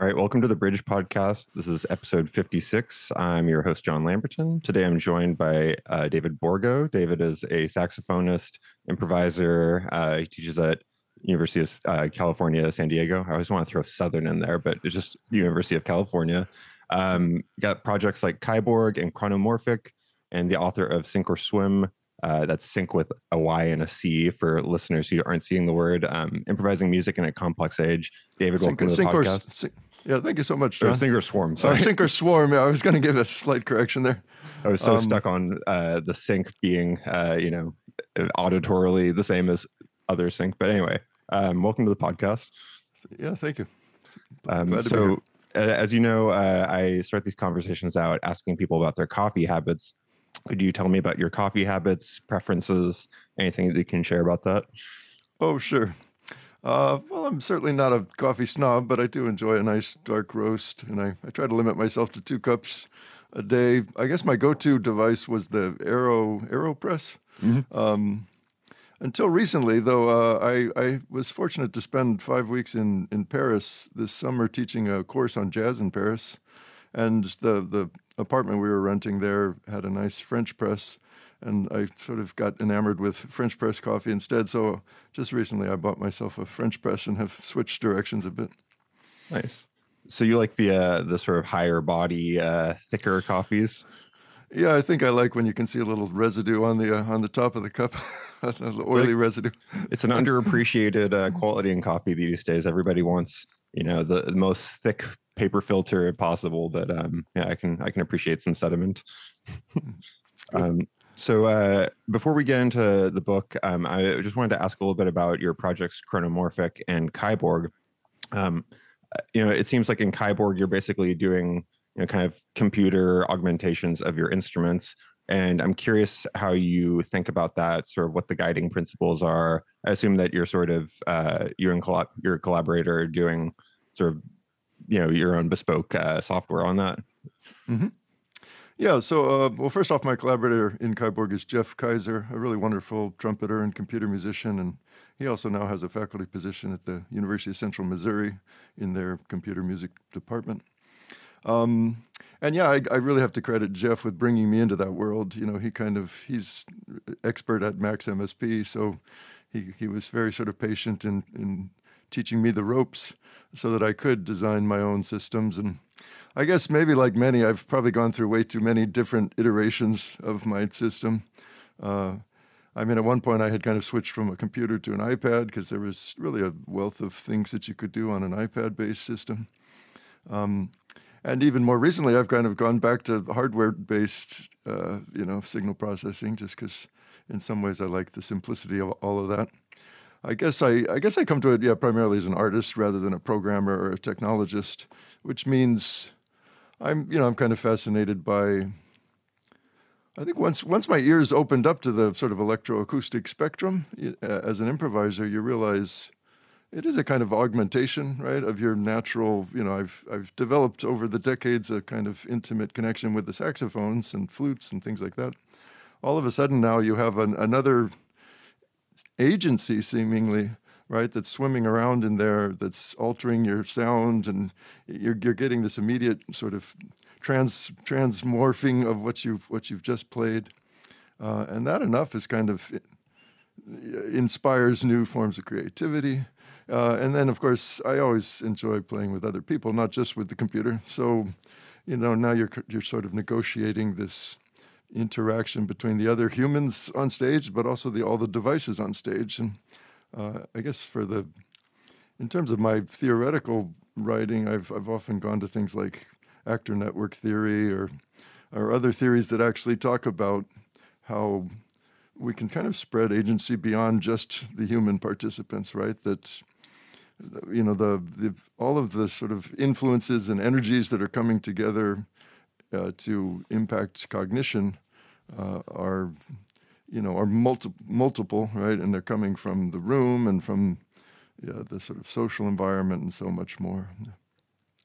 All right, welcome to the Bridge Podcast. This is episode 56. I'm your host, John Lamberton. Today I'm joined by uh, David Borgo. David is a saxophonist, improviser. Uh, he teaches at University of uh, California, San Diego. I always want to throw Southern in there, but it's just University of California. Um, got projects like KaiBorg and Chronomorphic, and the author of Sink or Swim. Uh, that's sync with a Y and a C for listeners who aren't seeing the word. Um, improvising music in a complex age. David, Sink, welcome to the sink or, podcast. sink, yeah, thank you so much, Or John. Sink or Swarm. Uh, Sorry. sink or swarm. Yeah, I was going to give a slight correction there. I was so Um, stuck on uh, the sink being, uh, you know, auditorily the same as other sync. But anyway, um, welcome to the podcast. Yeah, thank you. Um, Glad to be here. so, uh, as you know, uh, I start these conversations out asking people about their coffee habits. Could you tell me about your coffee habits, preferences, anything that you can share about that? Oh, sure. Uh, well, I'm certainly not a coffee snob, but I do enjoy a nice dark roast, and I, I try to limit myself to two cups a day. I guess my go-to device was the Aero AeroPress. Um, until recently, though, uh, I, I was fortunate to spend five weeks in, in Paris this summer teaching a course on jazz in Paris. And the, the apartment we were renting there had a nice French press. And I sort of got enamored with French press coffee instead. So just recently, I bought myself a French press and have switched directions a bit. Nice. So you like the uh, the sort of higher body, uh, thicker coffees? Yeah, I think I like when you can see a little residue on the uh, on the top of the cup, a little oily residue. It's an underappreciated uh, quality in coffee these days. Everybody wants, you know, the, the most thick paper filter possible. But um, yeah, I can I can appreciate some sediment. um, so uh, before we get into the book, um, I just wanted to ask a little bit about your projects, Chronomorphic and KaiBorg. Um, uh, you know, it seems like in KaiBorg, you're basically doing you know kind of computer augmentations of your instruments. And I'm curious how you think about that, sort of what the guiding principles are. I assume that you're sort of uh, you and collab- your collaborator doing sort of you know your own bespoke uh, software on that. Yeah, so, uh, well, first off, my collaborator in KaiBorg is Jeff Kaiser, a really wonderful trumpeter and computer musician. And he also now has a faculty position at the University of Central Missouri in their computer music department. Um, and yeah, I, I really have to credit Jeff with bringing me into that world. You know, he kind of, he's expert at Max MSP. So he, he was very sort of patient in, in teaching me the ropes so that I could design my own systems. And I guess maybe like many, I've probably gone through way too many different iterations of my system. Uh, I mean, at one point, I had kind of switched from a computer to an iPad because there was really a wealth of things that you could do on an iPad based system. Um, and even more recently, I've kind of gone back to hardware based, uh, you know, signal processing just because in some ways I like the simplicity of all of that. I guess I, I guess I come to it, yeah, primarily as an artist rather than a programmer or a technologist, which means I'm, you know, I'm kind of fascinated by. I think once once my ears opened up to the sort of electroacoustic spectrum uh, as an improviser, you realize it is a kind of augmentation, right, of your natural. You know, I've I've developed over the decades a kind of intimate connection with the saxophones and flutes and things like that. All of a sudden now you have an, another agency seemingly right that's swimming around in there that's altering your sound and you're, you're getting this immediate sort of trans transmorphing of what you've what you've just played. Uh, and that enough is kind of inspires new forms of creativity. Uh, and then of course i always enjoy playing with other people not just with the computer. So you know now you're you're sort of negotiating this interaction between the other humans on stage, but also the all the devices on stage. And uh, I guess for the, in terms of my theoretical writing, I've I've often gone to things like actor network theory or or other theories that actually talk about how we can kind of spread agency beyond just the human participants, right? That you know the, the all of the sort of influences and energies that are coming together uh, to impact cognition uh, are, you know, are multi- multiple, right? And they're coming from the room and from yeah, the sort of social environment and so much more.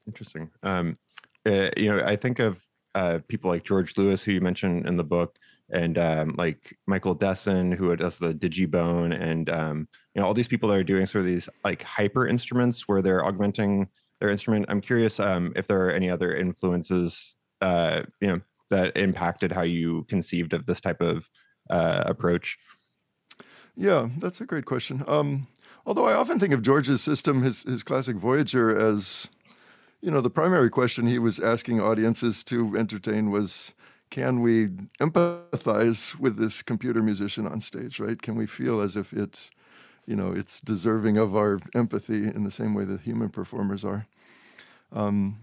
Interesting. Um, uh, you know, I think of uh, people like George Lewis, who you mentioned in the book, and um, like Michael Dessen, who does the Digibone, and um, you know all these people that are doing sort of these like hyper instruments where they're augmenting their instrument. I'm curious um, if there are any other influences, uh, you know, that impacted how you conceived of this type of uh, approach. Yeah, that's a great question. Um, although I often think of George's system, his his classic Voyager, as you know, the primary question he was asking audiences to entertain was can we empathize with this computer musician on stage, right? Can we feel as if it, you know, it's deserving of our empathy in the same way that human performers are? Um,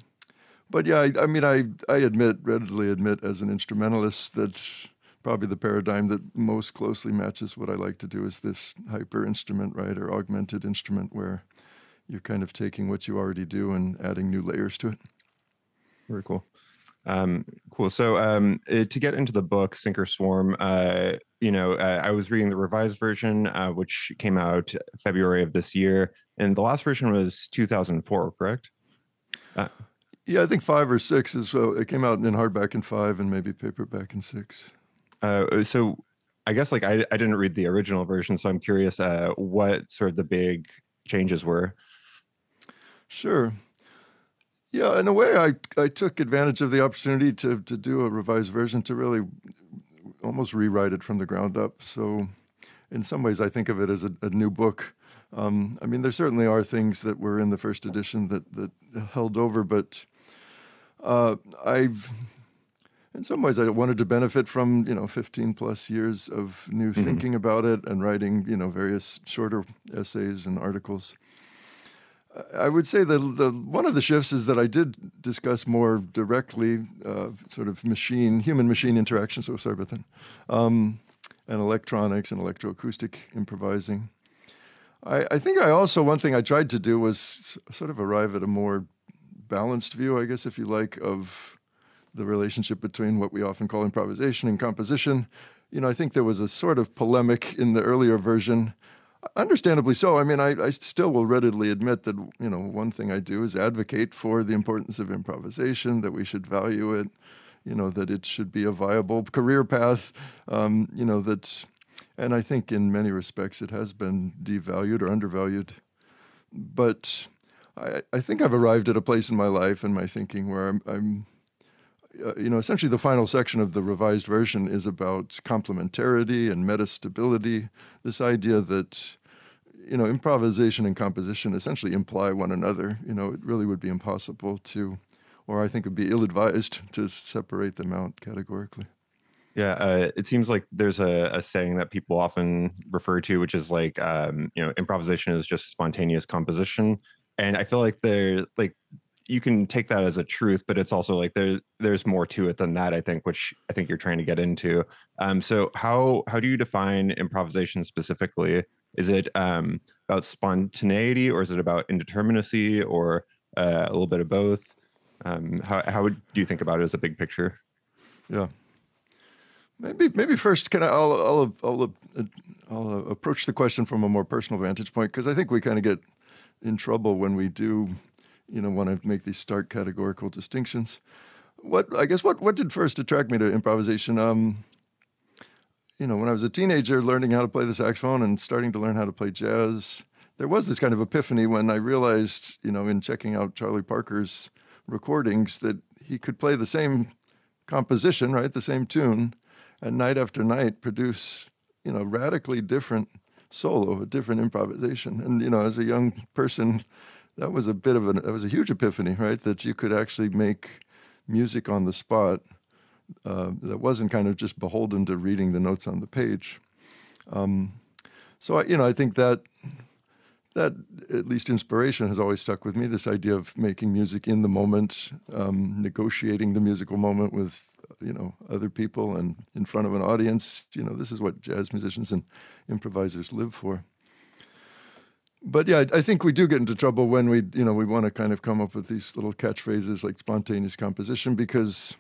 but yeah, I, I, mean, I, I admit, readily admit as an instrumentalist that probably the paradigm that most closely matches what I like to do is this hyper instrument, right, or augmented instrument where you're kind of taking what you already do and adding new layers to it. Very cool. Um, cool. So um, uh, to get into the book, Sync or Swarm, uh, you know, uh, I was reading the revised version, uh, which came out February of this year, and the last version was 2004, correct? Uh, yeah, I think five or six is. Uh, it came out in hardback in five, and maybe paperback in six. So, I guess like I, I didn't read the original version, so I'm curious what sort of the big changes were. Sure. Yeah, in a way, I, I took advantage of the opportunity to, to do a revised version to really almost rewrite it from the ground up. So, in some ways, I think of it as a, a new book. Um, I mean, there certainly are things that were in the first edition that, that held over, but uh, I've, in some ways, I wanted to benefit from you know 15 plus years of new mm-hmm. thinking about it and writing you know various shorter essays and articles. I would say that the, one of the shifts is that I did discuss more directly uh, sort of machine, human machine interaction, so sorry about that, um, and electronics and electroacoustic improvising. I, I, think I also, one thing I tried to do was sort of arrive at a more balanced view, I guess, if you like, of the relationship between what we often call improvisation and composition. You know, I think there was a sort of polemic in the earlier version Understandably so. I mean, I, I still will readily admit that, you know, one thing I do is advocate for the importance of improvisation, that we should value it, you know, that it should be a viable career path, um, you know, that, and I think in many respects it has been devalued or undervalued. But I, I think I've arrived at a place in my life and my thinking where I'm, I'm uh, you know, essentially the final section of the revised version is about complementarity and metastability. This idea that, you know, improvisation and composition essentially imply one another. You know, it really would be impossible to, or I think it would be ill advised to separate them out categorically. Yeah, uh, it seems like there's a, a, saying that people often refer to, which is like, um, you know, improvisation is just spontaneous composition. And I feel like there, like, you can take that as a truth, but it's also like there's there's more to it than that. I think, which I think you're trying to get into. Um, so how how do you define improvisation specifically? Is it um, about spontaneity, or is it about indeterminacy, or uh, a little bit of both? Um, how how would, do you think about it as a big picture? Yeah. Maybe maybe first can I I'll I'll, I'll, I'll approach the question from a more personal vantage point because I think we kind of get in trouble when we do you know, want to make these stark categorical distinctions. What I guess what what did first attract me to improvisation? Um, you know, when I was a teenager, learning how to play the saxophone and starting to learn how to play jazz, there was this kind of epiphany when I realized, you know, in checking out Charlie Parker's recordings, that he could play the same composition, right, the same tune, and night after night produce, you know, radically different solo, a different improvisation. And you know, as a young person that was a bit of an that was a huge epiphany, right? That you could actually make music on the spot uh, that wasn't kind of just beholden to reading the notes on the page. Um, so I, you know, I think that that at least inspiration has always stuck with me. This idea of making music in the moment, um, negotiating the musical moment with you know other people and in front of an audience. You know, this is what jazz musicians and improvisers live for but yeah, I think we do get into trouble when we, you know, we want to kind of come up with these little catchphrases like spontaneous composition because,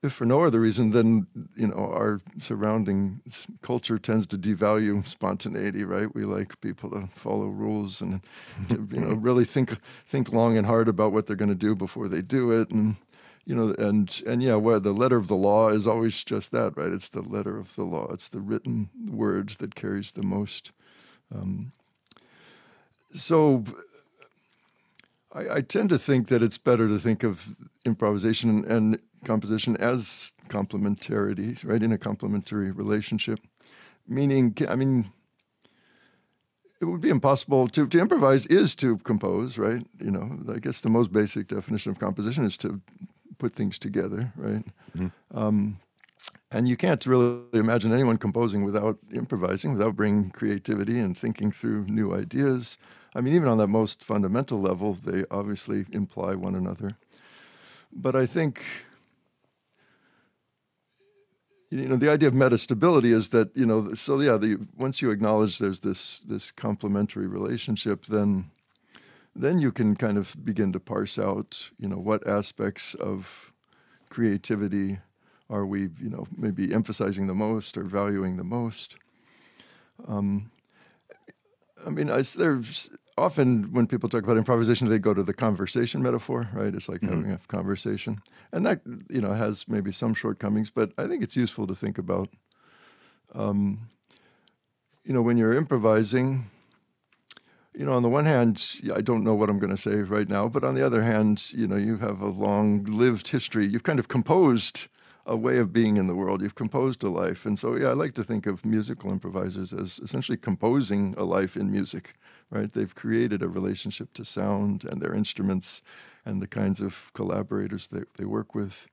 if for no other reason, then you know our surrounding culture tends to devalue spontaneity. Right? We like people to follow rules and to, you know really think think long and hard about what they're going to do before they do it, and you know, and and yeah, where the letter of the law is always just that, right? It's the letter of the law. It's the written word that carries the most um, so I, I, tend to think that it's better to think of improvisation and composition as complementarity, right? In a complementary relationship, meaning, I mean, it would be impossible to, to improvise is to compose, right? You know, I guess the most basic definition of composition is to put things together, right? Mm-hmm. Um, and you can't really imagine anyone composing without improvising, without bringing creativity and thinking through new ideas. I mean, even on that most fundamental level, they obviously imply one another. But I think you know the idea of metastability is that you know so yeah the, once you acknowledge there's this this complementary relationship then then you can kind of begin to parse out you know what aspects of creativity are we you know maybe emphasizing the most or valuing the most um, i mean I, there's often when people talk about improvisation, they go to the conversation metaphor, right? It's like mm-hmm. having a conversation, and that you know has maybe some shortcomings, but I think it's useful to think about. Um, you know, when you're improvising, you know, on the one hand, I don't know what I'm going to say right now, but on the other hand, you know, you have a long-lived history. You've kind of composed a way of being in the world. You've composed a life, and so yeah, I like to think of musical improvisers as essentially composing a life in music right? They've created a relationship to sound and their instruments and the kinds of collaborators that they work with.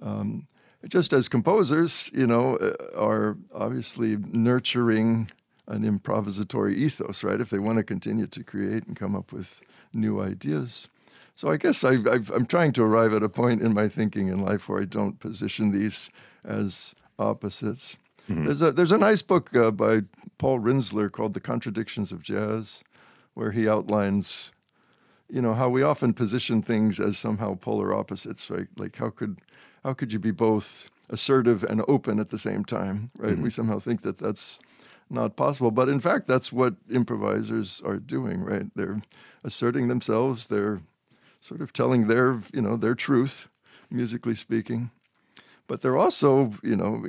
Um, just as composers, you know, uh, are obviously nurturing an improvisatory ethos, right? If they want to continue to create and come up with new ideas. So I guess I, am trying to arrive at a point in my thinking in life where I don't position these as opposites. Mm-hmm. There's a there's a nice book uh, by Paul Rinzler called The Contradictions of Jazz, where he outlines, you know, how we often position things as somehow polar opposites, right? Like how could how could you be both assertive and open at the same time, right? Mm-hmm. We somehow think that that's not possible, but in fact, that's what improvisers are doing, right? They're asserting themselves. They're sort of telling their you know their truth, musically speaking but they're also, you know,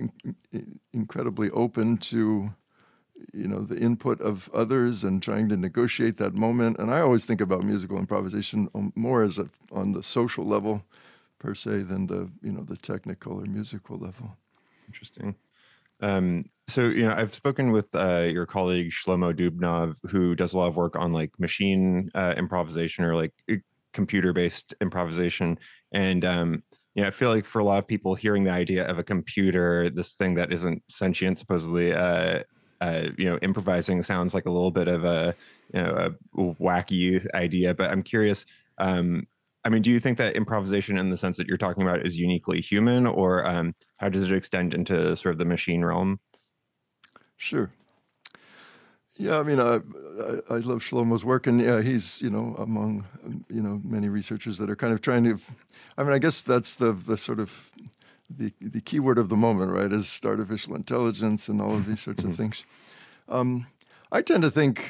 in, incredibly open to, you know, the input of others and trying to negotiate that moment. And I always think about musical improvisation more as a, on the social level, per se, than the, you know, the technical or musical level. Interesting. Um, so you know, I've spoken with uh, your colleague Shlomo Dubnov, who does a lot of work on like machine uh, improvisation or like computer-based improvisation, and um, yeah, I feel like for a lot of people, hearing the idea of a computer, this thing that isn't sentient, supposedly, uh, uh, you know, improvising sounds like a little bit of a, you know, a wacky idea. But I'm curious. Um, I mean, do you think that improvisation, in the sense that you're talking about, is uniquely human, or um, how does it extend into sort of the machine realm? Sure. Yeah, I mean, I, I, I love Shlomo's work, and yeah, he's you know among you know many researchers that are kind of trying to. I mean, I guess that's the the sort of the the key word of the moment, right? Is artificial intelligence and all of these sorts of mm-hmm. things. Um, I tend to think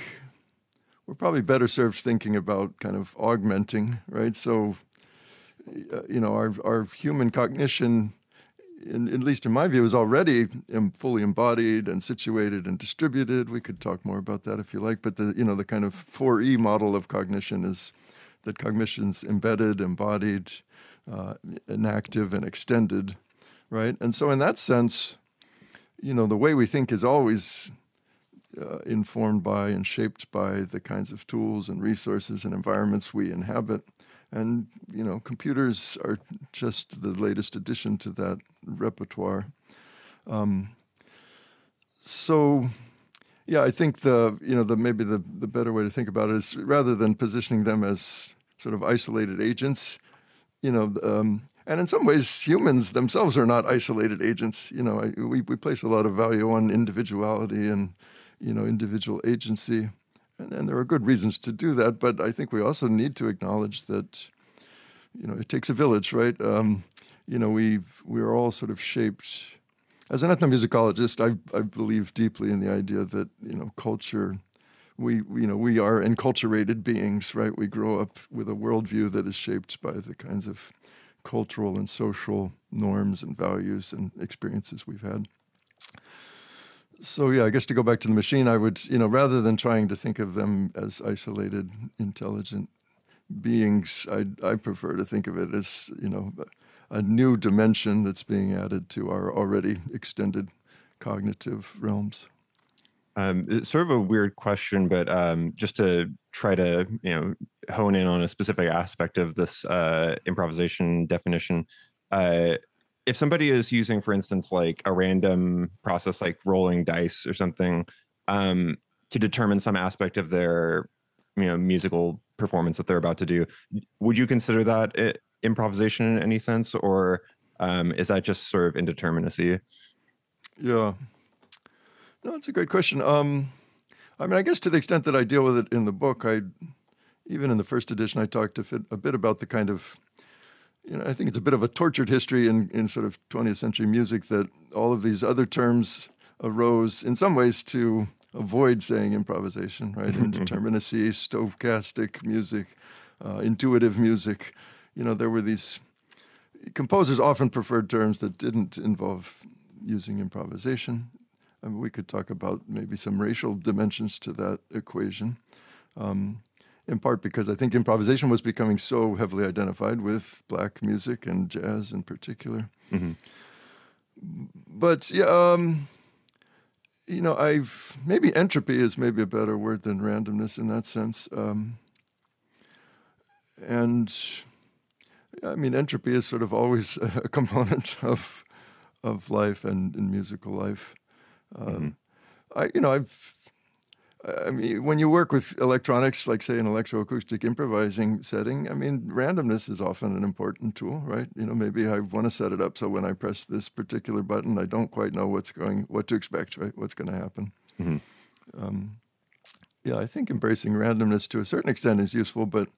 we're probably better served thinking about kind of augmenting, right? So, uh, you know, our our human cognition in, at least in my view, is already fully embodied and situated and distributed. We could talk more about that if you like, but the you know the kind of 4E model of cognition is that cognition's embedded, embodied, uh, enactive, and extended, right? And so, in that sense, you know, the way we think is always uh, informed by and shaped by the kinds of tools and resources and environments we inhabit. And you know, computers are just the latest addition to that repertoire. Um, so, yeah, I think the you know the maybe the the better way to think about it is rather than positioning them as sort of isolated agents, you know, um, and in some ways humans themselves are not isolated agents. You know, I, we we place a lot of value on individuality and you know individual agency. And, and there are good reasons to do that, but I think we also need to acknowledge that, you know, it takes a village, right? Um, you know, we we're all sort of shaped. As an ethnomusicologist, I I believe deeply in the idea that you know culture. We you know we are enculturated beings, right? We grow up with a worldview that is shaped by the kinds of cultural and social norms and values and experiences we've had. So yeah, I guess to go back to the machine, I would, you know, rather than trying to think of them as isolated, intelligent beings. I I prefer to think of it as you know a new dimension that's being added to our already extended cognitive realms. Um, it's sort of a weird question, but um, just to try to you know hone in on a specific aspect of this uh, improvisation definition. Uh, if somebody is using, for instance, like a random process like rolling dice or something um, to determine some aspect of their you know musical performance that they're about to do, would you consider that uh, improvisation in any sense, or um, is that just sort of indeterminacy? Yeah, no, it's a great question. Um, I mean, I guess to the extent that I deal with it in the book, I even in the first edition, I talked a bit about the kind of you know, I think it's a bit of a tortured history in, in sort of 20th century music that all of these other terms arose in some ways to avoid saying improvisation, right? Indeterminacy, stochastic music, uh, intuitive music. You know, there were these composers often preferred terms that didn't involve using improvisation. I mean, we could talk about maybe some racial dimensions to that equation. Um, in part because I think improvisation was becoming so heavily identified with black music and jazz in particular. Mm-hmm. But yeah, um, you know, I've maybe entropy is maybe a better word than randomness in that sense. Um, and I mean, entropy is sort of always a component of of life and in musical life. Uh, mm-hmm. I, you know, I've, I mean, when you work with electronics, like say an electroacoustic improvising setting, I mean, randomness is often an important tool, right? You know, maybe I want to set it up so when I press this particular button, I don't quite know what's going, what to expect, right? What's going to happen. Mm-hmm. Um, yeah, I think embracing randomness to a certain extent is useful, but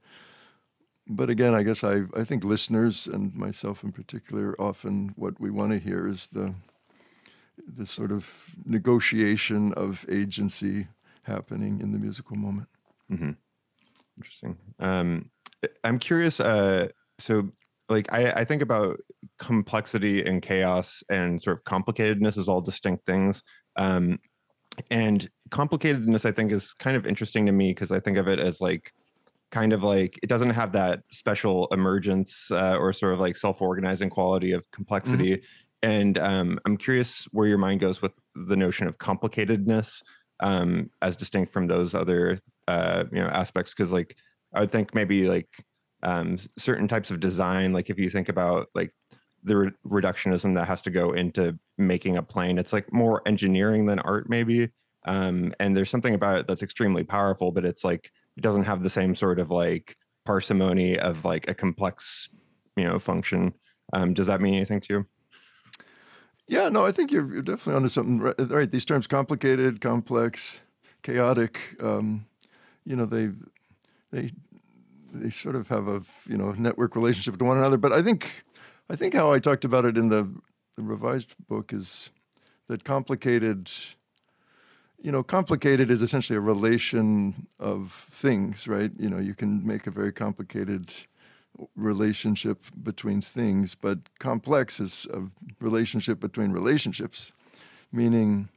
but again, I guess I I think listeners and myself in particular, often what we want to hear is the the sort of negotiation of agency happening in the musical moment. Mm-hmm. Interesting. Um, I'm curious. Uh, so, like, I, I think about complexity and chaos and sort of complicatedness as all distinct things. Um, and complicatedness, I think, is kind of interesting to me because I think of it as like kind of like it doesn't have that special emergence uh, or sort of like self-organizing quality of complexity. Mm-hmm. And um, I'm curious where your mind goes with the notion of complicatedness um, as distinct from those other uh, you know aspects. Because like I would think maybe like um, certain types of design, like if you think about like the re- reductionism that has to go into making a plane, it's like more engineering than art, maybe. Um, and there's something about it that's extremely powerful, but it's like it doesn't have the same sort of like parsimony of like a complex, you know, function. Um, does that mean anything to you? Yeah, no, I think you're, you're definitely onto something. Right, right, these terms, complicated, complex, chaotic. Um, you know, they they they sort of have a you know network relationship to one another. But I think I think how I talked about it in the, the revised book is that complicated. You know, complicated is essentially a relation of things, right? You know, you can make a very complicated relationship between things, but complex is a relationship between relationships, meaning,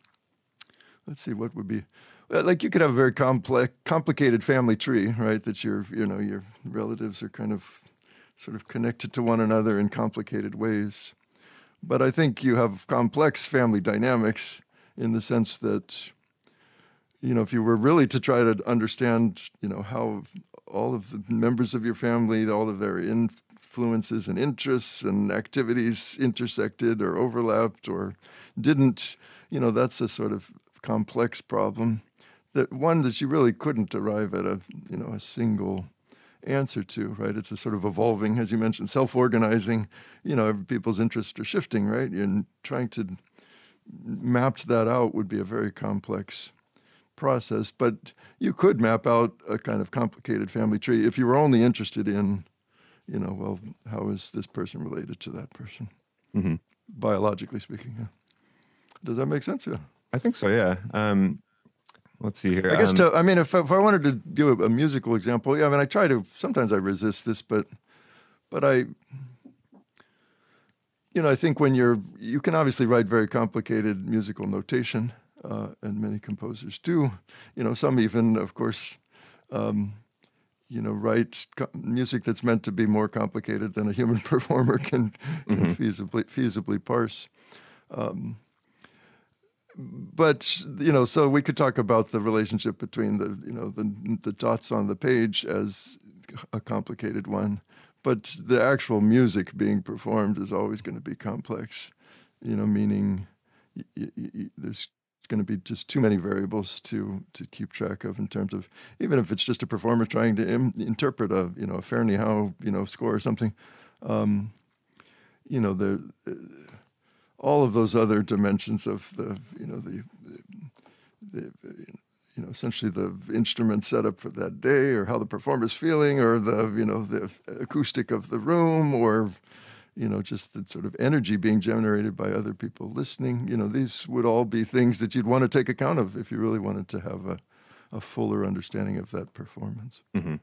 let's see, what would be uh, like you could have a very complex, complicated family tree, right? That your, you know, your relatives are kind of sort of connected to one another in complicated ways. But I think you have complex family dynamics in the sense that, you know, if you were really to try to understand, you know, how all of the members of your family, all of their influences and interests and activities intersected or overlapped or didn't, you know, that's a sort of complex problem. That one that you really couldn't arrive at a, you know, a single answer to, right? It's a sort of evolving, as you mentioned, self-organizing. You know, people's interests are shifting, right? And trying to map that out would be a very complex process, but you could map out a kind of complicated family tree if you were only interested in, you know, well, how is this person related to that person, mm-hmm. biologically speaking? Yeah. Does that make sense? Yeah. I think so. Yeah. Um, let's see here. I guess um, to, I mean, if if I wanted to do a, a musical example, yeah, I mean, I try to. Sometimes I resist this, but but I you know, I think when you're, you can obviously write very complicated musical notation, uh, and many composers do. You know, some even, of course, um, you know, write co- music that's meant to be more complicated than a human performer can, can Mhm. feasibly feasibly parse. Um, but you know, so we could talk about the relationship between the you know the the dots on the page as a complicated one, but the actual music being performed is always going to be complex. You know, meaning y- y- y- there's going to be just too many variables to to keep track of in terms of even if it's just a performer trying to Im- interpret a you know a Ferneyhough you know score or something. Um, you know the all of those other dimensions of the you know the, the, the you know essentially the instrument setup for that day or how the performer's feeling or the you know the acoustic of the room or you know just the sort of energy being generated by other people listening you know these would all be things that you'd want to take account of if you really wanted to have a, a fuller understanding of that performance hmm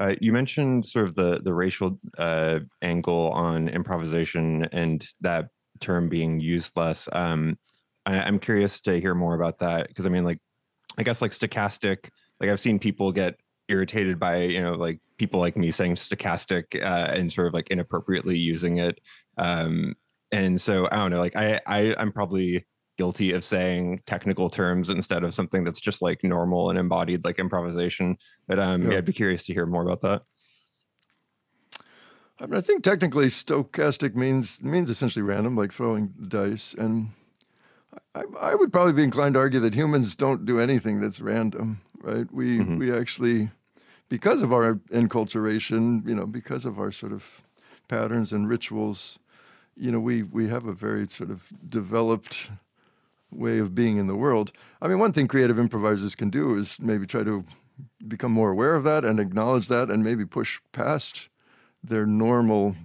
Uh, you mentioned sort of the the racial uh, angle on improvisation and that term being used less. Um, I, I'm curious to hear more about that because I mean, like, I guess like stochastic. Like I've seen people get irritated by you know like people like me saying stochastic uh, and sort of like inappropriately using it. Um, and so I don't know. Like I, I I'm probably guilty of saying technical terms instead of something that's just like normal and embodied like improvisation. But um, Yeah. yeah, I'd be curious to hear more about that. I mean, I think technically stochastic means means essentially random, like throwing dice. And I, I would probably be inclined to argue that humans don't do anything that's random, right? We Mhm. we actually, because of our enculturation, you know, because of our sort of patterns and rituals, you know, we we have a very sort of developed way of being in the world. I mean, one thing creative improvisers can do is maybe try to become more aware of that and acknowledge that and maybe push past their normal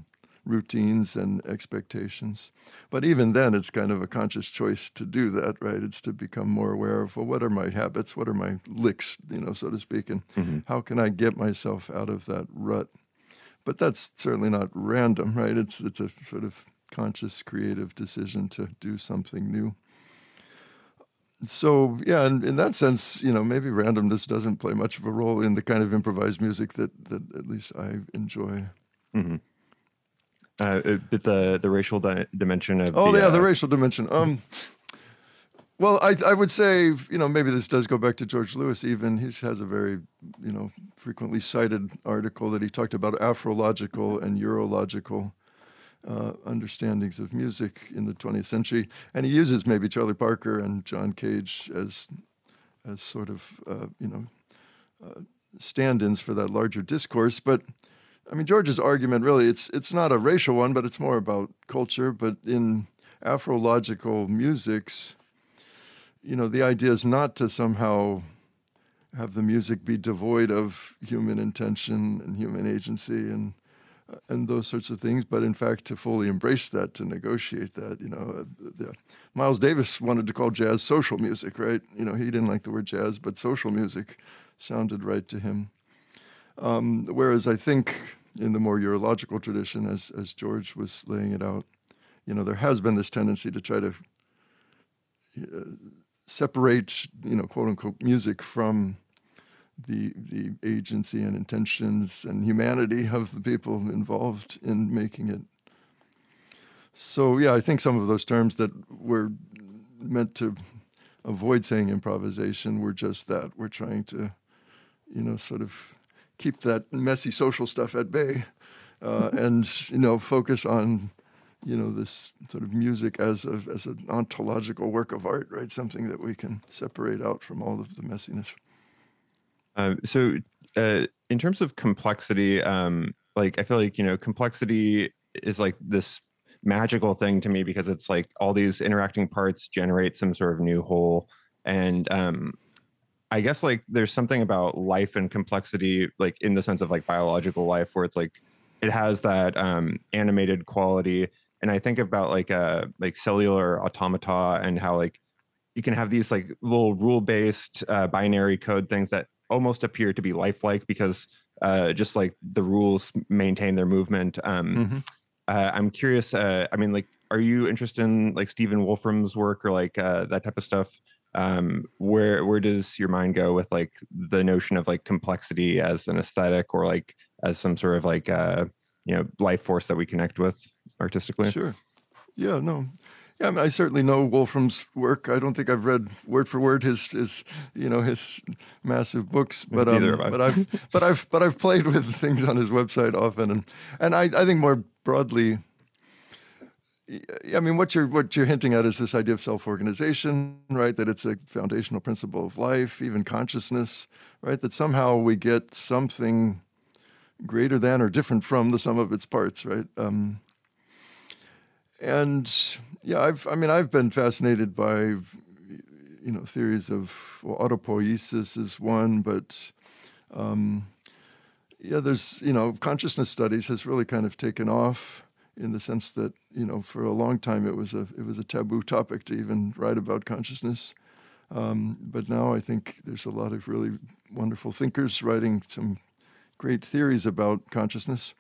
routines and expectations. But even then, it's kind of a conscious choice to do that, right? It's to become more aware of, well, what are my habits? What are my licks, you know, so to speak? And Mhm. how can I get myself out of that rut? But that's certainly not random, right? It's, it's a sort of conscious, creative decision to do something new. So yeah, and in that sense, you know, maybe randomness doesn't play much of a role in the kind of improvised music that, that at least I enjoy. hmm Uh, but the the racial di- dimension of Oh the, yeah, the uh, racial dimension. Um, well, I I would say you know maybe this does go back to George Lewis. Even he has a very you know frequently cited article that he talked about Afrological and Eurological uh, understandings of music in the 20th century, and he uses maybe Charlie Parker and John Cage as as sort of uh, you know uh, stand-ins for that larger discourse, but. I mean, George's argument really, it's, it's not a racial one, but it's more about culture. But in Afrological musics, you know, the idea is not to somehow have the music be devoid of human intention and human agency and and those sorts of things, but in fact to fully embrace that, to negotiate that. You know, uh, the, Miles Davis wanted to call jazz social music, right? You know, he didn't like the word jazz, but social music sounded right to him. Um, whereas I think in the more Eurological tradition, as as George was laying it out, you know, there has been this tendency to try to uh, separate, you know, quote unquote, music from the the agency and intentions and humanity of the people involved in making it. So yeah, I think some of those terms that were meant to avoid saying improvisation were just that. We're trying to, you know, sort of keep that messy social stuff at bay, uh, and you know, focus on, you know, this sort of music as a, as an ontological work of art, right? Something that we can separate out from all of the messiness. Um, so, uh, in terms of complexity, um, like I feel like you know, complexity is like this magical thing to me because it's like all these interacting parts generate some sort of new whole, and um, I guess like there's something about life and complexity, like in the sense of like biological life, where it's like it has that um, animated quality, and I think about like uh like cellular automata and how like you can have these like little rule based uh, binary code things that almost appear to be lifelike because uh, just like the rules maintain their movement. Um, Mhm. uh, I'm curious. Uh, I mean, like, are you interested in like Stephen Wolfram's work or like uh, that type of stuff? Um, where where does your mind go with like the notion of like complexity as an aesthetic or like as some sort of like uh, you know life force that we connect with artistically? Sure. Yeah. No. Yeah, I, mean, I certainly know Wolfram's work. I don't think I've read word for word his his you know his massive books, but um, but I've but I've but I've played with things on his website often, and and I, I think more broadly. I mean, what you're what you're hinting at is this idea of self-organization, right? That it's a foundational principle of life, even consciousness, right? That somehow we get something greater than or different from the sum of its parts, right? Um, and yeah, I've I mean I've been fascinated by you know theories of well, autopoiesis is one, but um, yeah, there's you know consciousness studies has really kind of taken off in the sense that you know for a long time it was a it was a taboo topic to even write about consciousness. Um, but now I think there's a lot of really wonderful thinkers writing some great theories about consciousness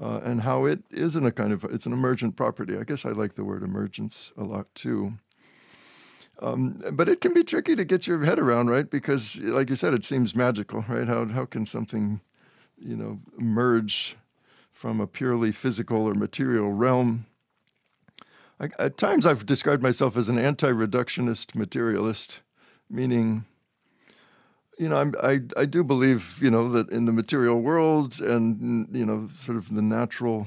uh, and how it isn't a kind of it's an emergent property. I guess I like the word emergence a lot too. Um, but it can be tricky to get your head around, right? Because, like you said, it seems magical, right? How how can something, you know, emerge from a purely physical or material realm? I, at times, I've described myself as an anti-reductionist materialist, meaning you know, I'm, i I do believe you know that in the material world and you know sort of the natural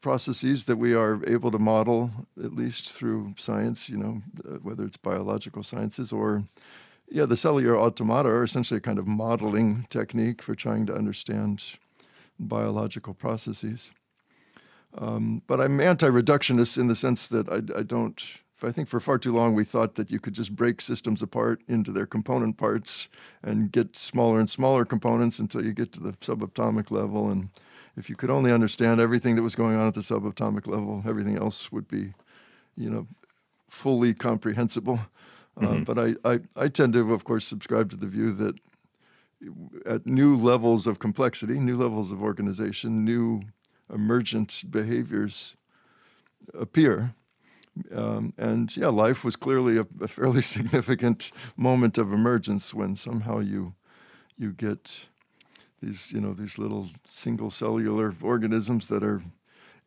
processes that we are able to model at least through science. You know, whether it's biological sciences or yeah, the cellular automata are essentially a kind of modeling technique for trying to understand biological processes. Um, but I'm anti-reductionist in the sense that I, I don't I think for far too long we thought that you could just break systems apart into their component parts and get smaller and smaller components until you get to the subatomic level. And if you could only understand everything that was going on at the subatomic level, everything else would be, you know, fully comprehensible. Uh, mm-hmm. Uh, but I, I, I tend to, of course, subscribe to the view that at new levels of complexity, new levels of organization, new emergent behaviors appear. Um, and yeah, life was clearly a, a, fairly significant moment of emergence when somehow you you get these you know these little single cellular organisms that are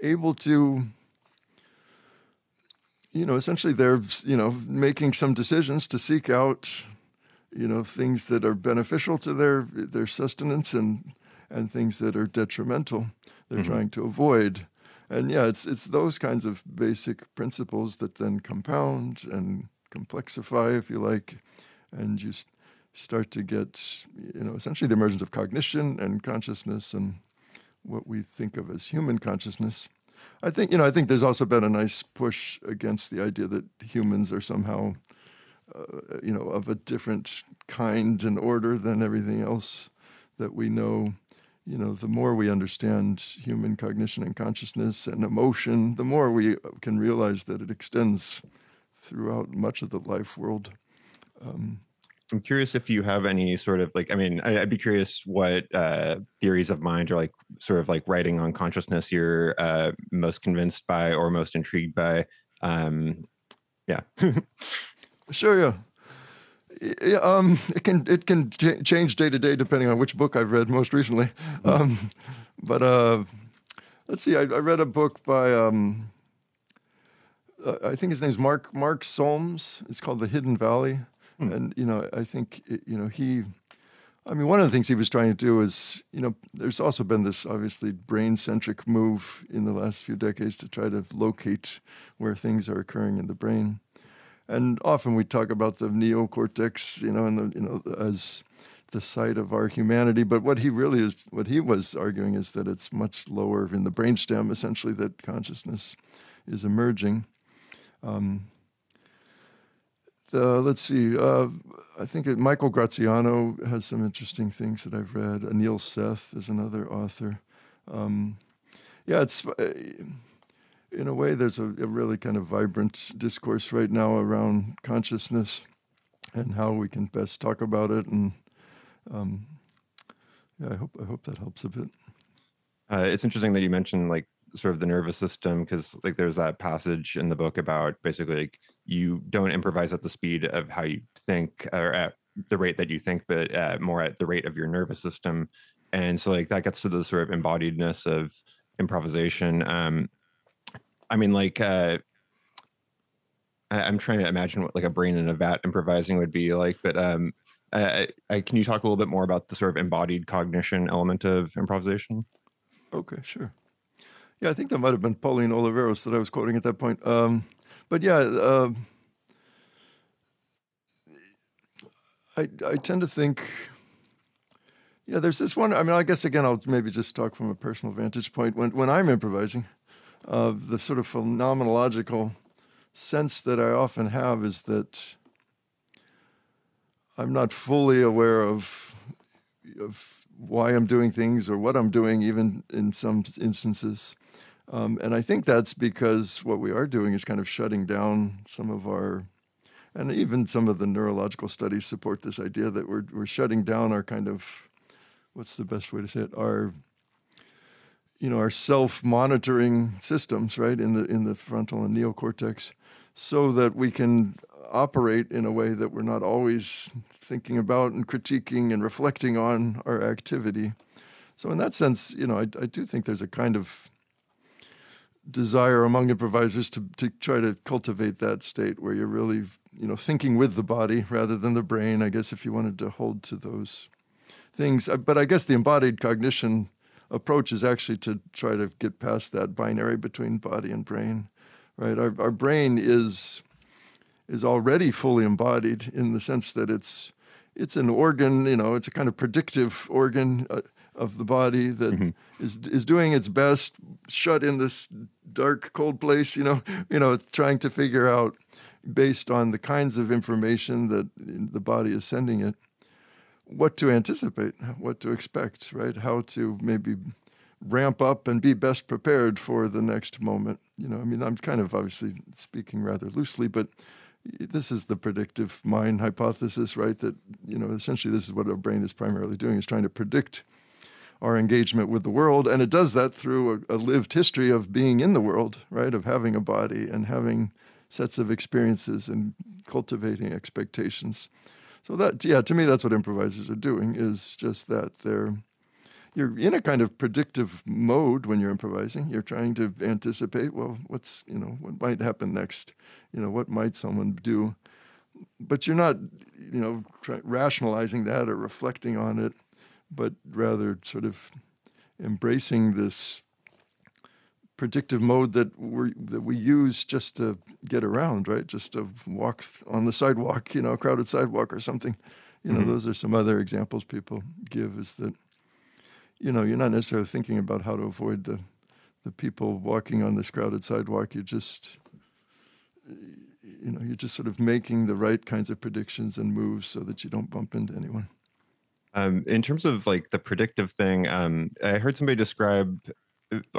able to you know essentially they're you know making some decisions to seek out you know things that are beneficial to their their sustenance and and things that are detrimental they're mm-hmm. trying to avoid and yeah, it's it's those kinds of basic principles that then compound and complexify, if you like, and you start to get you know essentially the emergence of cognition and consciousness and what we think of as human consciousness. I think you know I think there's also been a nice push against the idea that humans are somehow uh, you know of a different kind and order than everything else that we know you know, the more we understand human cognition and consciousness and emotion, the more we can realize that it extends throughout much of the life world. Um, I'm curious if you have any sort of like, I mean, I'd be curious what uh, theories of mind or like sort of like writing on consciousness you're uh, most convinced by or most intrigued by. Um, yeah. sure, yeah um, it can it can ch- change day to day depending on which book I've read most recently. Um, but uh, let's see, I, I, read a book by um, uh, I think his name's Mark Mark Solms. It's called The Hidden Valley, hmm. and you know I think it, you know he. I mean, one of the things he was trying to do is, you know, there's also been this obviously brain centric move in the last few decades to try to locate where things are occurring in the brain and often we talk about the neocortex, you know, and the, you know as the site of our humanity. But what he really is, what he was arguing is that it's much lower in the brainstem, essentially, that consciousness is emerging. Um, the, let's see. Uh, I think it, Michael Graziano has some interesting things that I've read. Anil Seth is another author. Um, yeah, it's. Uh, in a way, there's a, a, really kind of vibrant discourse right now around consciousness and how we can best talk about it. And um, yeah, I hope I hope that helps a bit. Uh, it's interesting that you mentioned like sort of the nervous system because like there's that passage in the book about basically like you don't improvise at the speed of how you think or at the rate that you think, but uh, more at the rate of your nervous system. And so like that gets to the sort of embodiedness of improvisation. Um, I mean, like uh, I, am trying to imagine what like a brain in a vat improvising would be like, but um, I, I, can you talk a little bit more about the sort of embodied cognition element of improvisation? Okay, sure. Yeah, I think that might have been Pauline Oliveros that I was quoting at that point. Um, but yeah, uh, I I tend to think. Yeah, there's this one. I mean, I guess again, I'll maybe just talk from a personal vantage point. When when I'm improvising, uh, the sort of phenomenological sense that I often have is that I'm not fully aware of of why I'm doing things or what I'm doing, even in some instances. Um, and I think that's because what we are doing is kind of shutting down some of our, and even some of the neurological studies support this idea that we're, we're shutting down our kind of, what's the best way to say it, our, you know, our self-monitoring systems, right, in the in the frontal and neocortex, so that we can operate in a way that we're not always thinking about and critiquing and reflecting on our activity. So in that sense, you know, I, I do think there's a kind of desire among improvisers to, to try to cultivate that state where you're really, you know, thinking with the body rather than the brain, I guess, if you wanted to hold to those things. Uh, but I guess the embodied cognition approach is actually to try to get past that binary between body and brain, right? Our, our brain is is already fully embodied in the sense that it's it's an organ, you know, it's a kind of predictive organ. Uh, of the body that mm-hmm. is is doing its best, shut in this dark, cold place. You know, you know, trying to figure out based on the kinds of information that the body is sending it, what to anticipate, what to expect, right? How to maybe ramp up and be best prepared for the next moment. You know, I mean, I'm kind of obviously speaking rather loosely, but this is the predictive mind hypothesis, right? That you know, essentially, this is what our brain is primarily doing: is trying to predict our engagement with the world. And it does that through a, a, lived history of being in the world, right? Of having a body and having sets of experiences and cultivating expectations. So that, yeah, to me, that's what improvisers are doing is just that. They're, you're in a kind of predictive mode when you're improvising. You're trying to anticipate, well, what's, you know, what might happen next? You know, what might someone do? But you're not, you know, try, rationalizing that or reflecting on it but rather sort of embracing this predictive mode that we that we use just to get around, right? Just to walk on the sidewalk, you know, a crowded sidewalk or something. You know, mm-hmm. those are some other examples people give. Is that you know you're not necessarily thinking about how to avoid the the people walking on this crowded sidewalk. You're just you know you're just sort of making the right kinds of predictions and moves so that you don't bump into anyone. Um, in terms of like the predictive thing, um, I heard somebody describe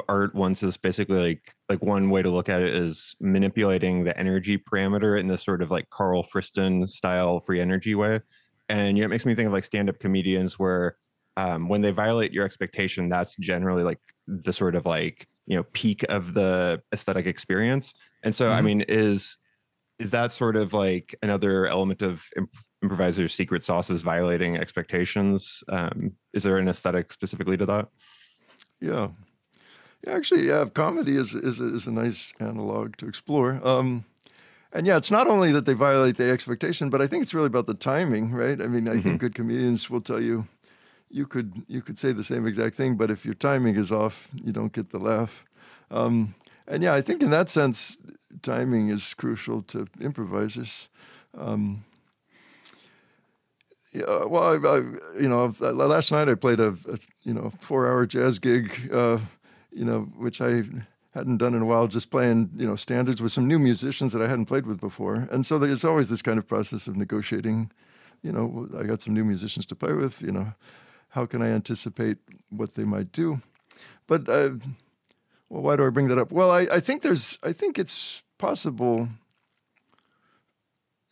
art once is basically like like one way to look at it is manipulating the energy parameter in this sort of like Carl Friston style free energy way. And you know, it makes me think of like stand-up comedians where um, when they violate your expectation, that's generally like the sort of like you know peak of the aesthetic experience. And so, mm-hmm. I mean, is is that sort of like another element of imp- improviser's secret sauce is violating expectations. Um, is there an aesthetic specifically to that? Yeah. Yeah, actually, yeah, comedy is, is, is a nice analog to explore. Um, and yeah, it's not only that they violate the expectation, but I think it's really about the timing, right? I mean, I mm-hmm. think good comedians will tell you, you could you could say the same exact thing, but if your timing is off, you don't get the laugh. Um, and yeah, I think in that sense, timing is crucial to improvisers. Um, yeah, well, I, I, you know, last night I played a, a you know four-hour jazz gig, uh, you know, which I hadn't done in a while, just playing you know standards with some new musicians that I hadn't played with before, and so there's always this kind of process of negotiating. You know, I got some new musicians to play with. You know, how can I anticipate what they might do? But uh, well, why do I bring that up? Well, I, I think there's, I think it's possible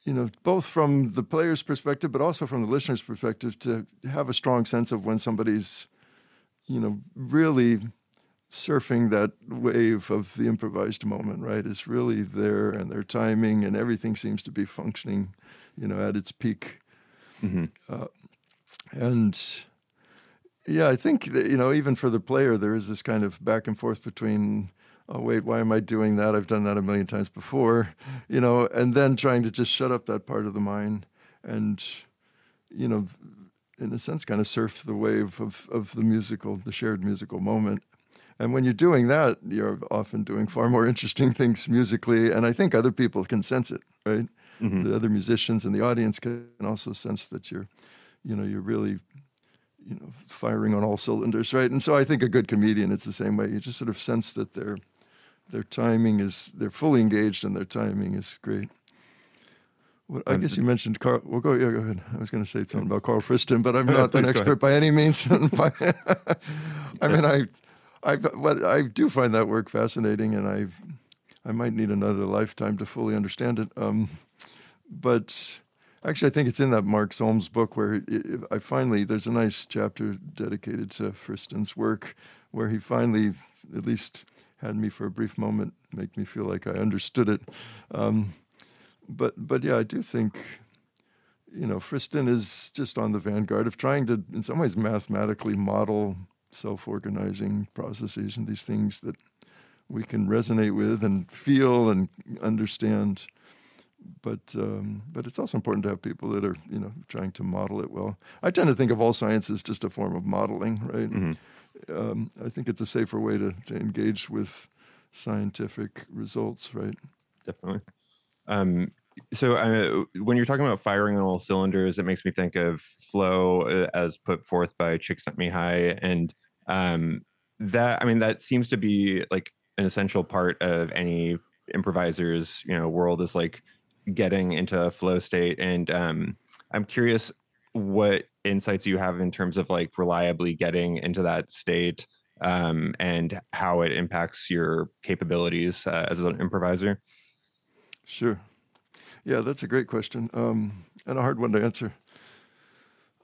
you know, both from the player's perspective, but also from the listener's perspective, to have a strong sense of when somebody's, you know, really surfing that wave of the improvised moment, right, It's really there, and their timing and everything seems to be functioning, you know, at its peak. Mm-hmm. Uh, and yeah, I think that, you know, even for the player, there is this kind of back and forth between, oh wait, why am I doing that? I've done that a million times before, you know, and then trying to just shut up that part of the mind and, you know, in a sense, kind of surf the wave of, of the musical, the shared musical moment. And when you're doing that, you're often doing far more interesting things musically. And I think other people can sense it, right? Mm-hmm. The other musicians and the audience can also sense that you're, you know, you're really, you know, firing on all cylinders, right? And so I think a good comedian, it's the same way. You just sort of sense that their their timing is they're fully engaged and their timing is great. Well, I guess you mentioned Carl. Well, go, yeah, go ahead. I was going to say something about Carl Friston, but I'm not an expert by any means. I mean, I, I, but I do find that work fascinating, and I, I might need another lifetime to fully understand it. Um, but actually, I think it's in that Mark Solms book where it, I finally there's a nice chapter dedicated to Friston's work, where he finally, at least, had me for a brief moment make me feel like I understood it. Um, but but yeah, I do think you know Friston is just on the vanguard of trying to, in some ways, mathematically model self-organizing processes and these things that we can resonate with and feel and understand. But um, but it's also important to have people that are you know trying to model it well. I tend to think of all science as just a form of modeling, right? Mm-hmm. Um, I think it's a safer way to, to engage with scientific results, right? Definitely. Um, so uh, when you're talking about firing on all cylinders, it makes me think of flow uh, as put forth by Csikszentmihalyi, and um, that I mean that seems to be like an essential part of any improviser's you know world is like getting into a flow state. And um, I'm curious what insights you have in terms of like reliably getting into that state um, and how it impacts your capabilities uh, as an improviser. Sure. Yeah, that's a great question um, and a hard one to answer.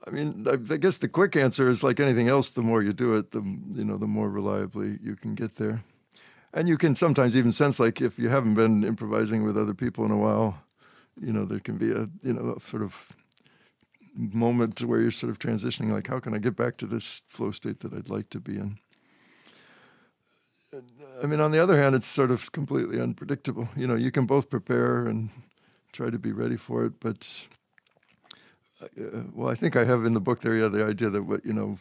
I mean, I, I, guess the quick answer is like anything else. The more you do it, the you know, the more reliably you can get there, and you can sometimes even sense like if you haven't been improvising with other people in a while, you know, there can be a you know a sort of moment where you're sort of transitioning. Like, how can I get back to this flow state that I'd like to be in? I mean, on the other hand, it's sort of completely unpredictable. You know, you can both prepare and try to be ready for it. But uh, well, I think I have in the book there, yeah, the idea that what you know,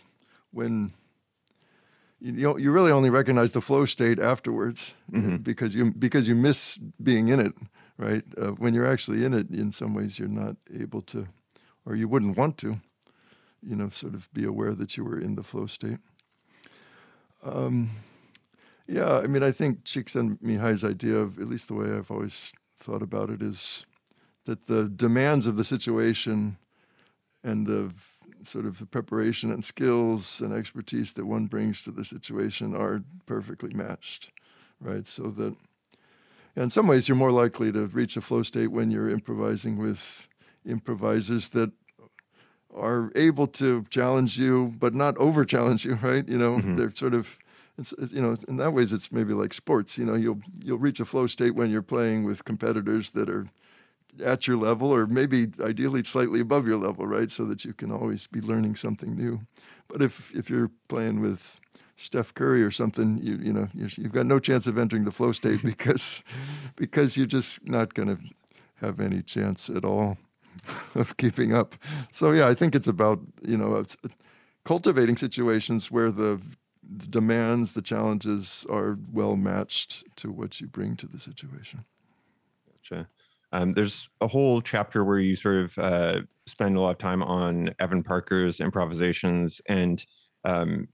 when you know, you really only recognize the flow state afterwards mm-hmm. because you because you miss being in it, right? Uh, when you're actually in it, in some ways, you're not able to, or you wouldn't want to, you know, sort of be aware that you were in the flow state. Um, yeah, I mean, I think Csikszentmihalyi's idea of, at least the way I've always thought about it, is that the demands of the situation and the sort of the preparation and skills and expertise that one brings to the situation are perfectly matched, right? So that in some ways you're more likely to reach a flow state when you're improvising with improvisers that are able to challenge you but not over challenge you, right? You know, mm-hmm. they're sort of it's, you know in that ways it's maybe like sports you know you'll you'll reach a flow state when you're playing with competitors that are at your level or maybe ideally slightly above your level, right? So that you can always be learning something new. But if if you're playing with Steph Curry or something, you you know you've got no chance of entering the flow state because because you're just not going to have any chance at all of keeping up. So yeah, I think it's about you know cultivating situations where the demands, the challenges are well matched to what you bring to the situation. Gotcha. Um, there's a whole chapter where you sort of uh, spend a lot of time on Evan Parker's improvisations, and um,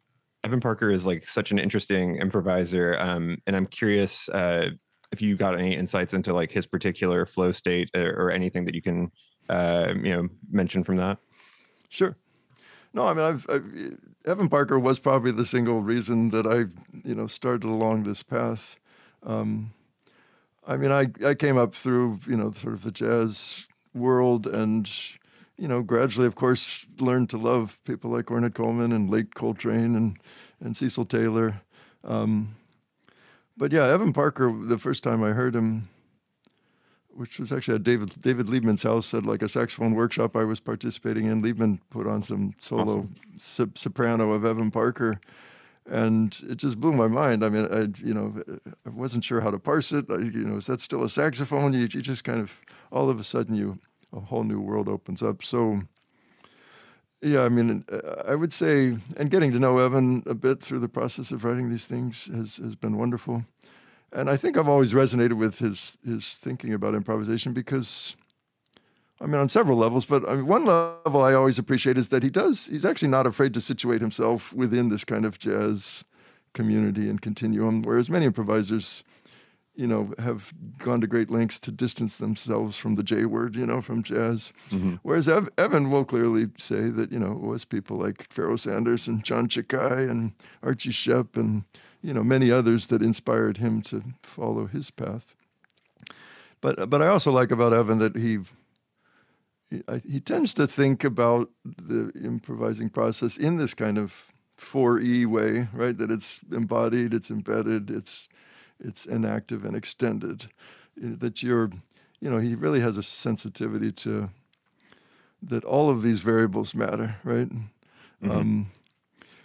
Evan Parker is like such an interesting improviser. Um, and I'm curious uh, if you got any insights into like his particular flow state or, or anything that you can uh, you know mention from that. Sure. No, I mean, I've, I've, Evan Parker was probably the single reason that I, you know, started along this path. Um, I mean, I, I came up through, you know, sort of the jazz world and, you know, gradually, of course, learned to love people like Ornette Coleman and Late Coltrane and, and Cecil Taylor. Um, but yeah, Evan Parker. The first time I heard him, which was actually at David David Liebman's house at like a saxophone workshop I was participating in. Liebman put on some solo awesome. so, soprano of Evan Parker, and it just blew my mind. I mean, I you know I wasn't sure how to parse it. I, you know, is that still a saxophone? You, you just kind of all of a sudden you a whole new world opens up. So. Yeah, I mean, I would say, and getting to know Evan a bit through the process of writing these things has, has been wonderful and I think I've always resonated with his his thinking about improvisation because, I mean, on several levels. But I mean, one level I always appreciate is that he does. He's actually not afraid to situate himself within this kind of jazz community and continuum, whereas many improvisers, you know, have gone to great lengths to distance themselves from the J word, you know, from jazz. Mm-hmm. Whereas Ev- Evan will clearly say that you know it was people like Pharoah Sanders and John Tchicai and Archie Shepp and you know, many others that inspired him to follow his path. But but I also like about Evan that he he, he tends to think about the improvising process in this kind of 4E way, right? That it's embodied, it's embedded, it's it's enactive and extended. That you're, you know, he really has a sensitivity to that all of these variables matter, right? Mm-hmm. Um,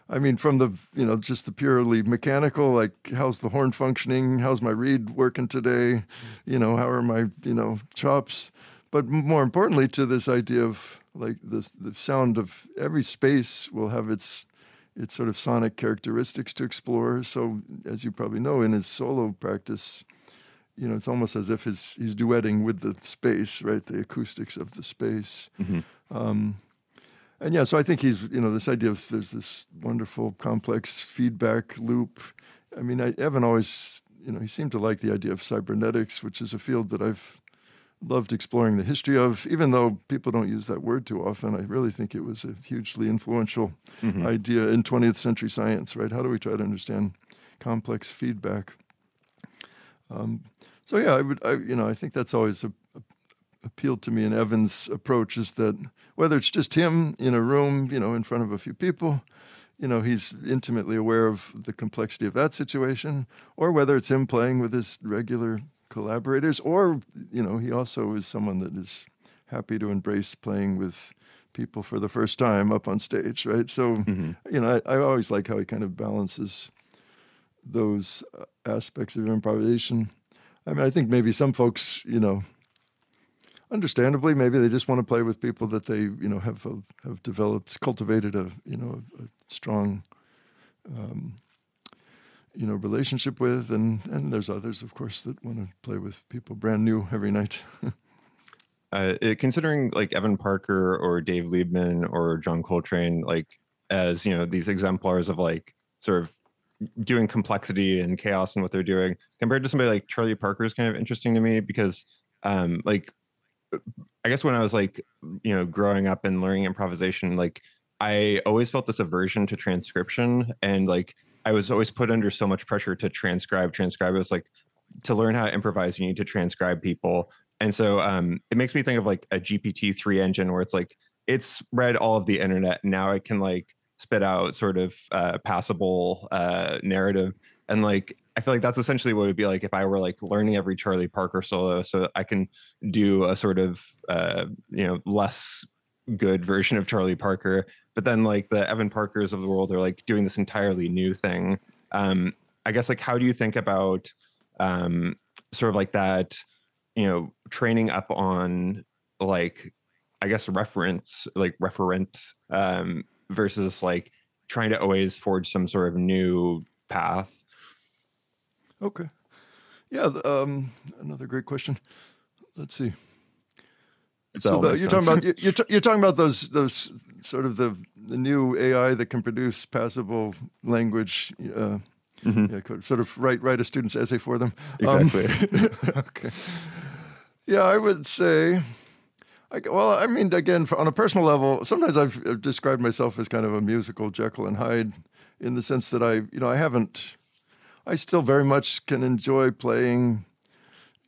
I mean, from the you know just the purely mechanical, like how's the horn functioning? How's my reed working today? You know, how are my you know chops? But more importantly, to this idea of like the the sound of every space will have its its sort of sonic characteristics to explore. So, as you probably know, in his solo practice, you know, it's almost as if his, he's duetting with the space, right? The acoustics of the space. Mm-hmm. Um, and yeah, so I think he's, you know, this idea of there's this wonderful complex feedback loop. I mean, I, Evan always, you know, he seemed to like the idea of cybernetics, which is a field that I've loved exploring the history of, even though people don't use that word too often. I really think it was a hugely influential mm-hmm. idea in 20th century science, right? How do we try to understand complex feedback? Um, so yeah, I would, I, you know, I think that's always a, a appealed to me in Evan's approach is that whether it's just him in a room, you know, in front of a few people, you know, he's intimately aware of the complexity of that situation, or whether it's him playing with his regular collaborators, or, you know, he also is someone that is happy to embrace playing with people for the first time up on stage, right? So, mm-hmm. you know, I, I always like how he kind of balances those uh, aspects of improvisation. I mean, I think maybe some folks, you know, understandably, maybe they just want to play with people that they, you know, have have developed, cultivated a, you know, a, strong, um, you know, relationship with, and and there's others, of course, that want to play with people brand new every night. uh, considering like Evan Parker or Dave Liebman or John Coltrane, like as you know, these exemplars of like sort of doing complexity and chaos and what they're doing compared to somebody like Charlie Parker is kind of interesting to me because um like I guess when I was like, you know, growing up and learning improvisation, like I always felt this aversion to transcription and like I was always put under so much pressure to transcribe, transcribe. It was like to learn how to improvise, you need to transcribe people. And so um, it makes me think of like a GPT-3 engine where it's like it's read all of the internet. Now it can like spit out sort of uh, passable uh, narrative. And like I feel like that's essentially what it would be like if I were like learning every Charlie Parker solo, so I can do a sort of uh, you know less good version of Charlie Parker. But then like the Evan Parkers of the world are like doing this entirely new thing. Um, I guess like how do you think about um, sort of like that, you know, training up on like I guess reference like referent um, versus like trying to always forge some sort of new path Okay. Yeah. Um, another great question. Let's see. So the, you're talking about you're, t- you're talking about those those sort of the the new AI that can produce passable language. Uh, mm-hmm. yeah, sort of write write a student's essay for them. Exactly. Um, okay. Yeah, I would say. I, well, I mean, again, on a personal level, sometimes I've, I've described myself as kind of a musical Jekyll and Hyde, in the sense that I, you know, I haven't I still very much can enjoy playing,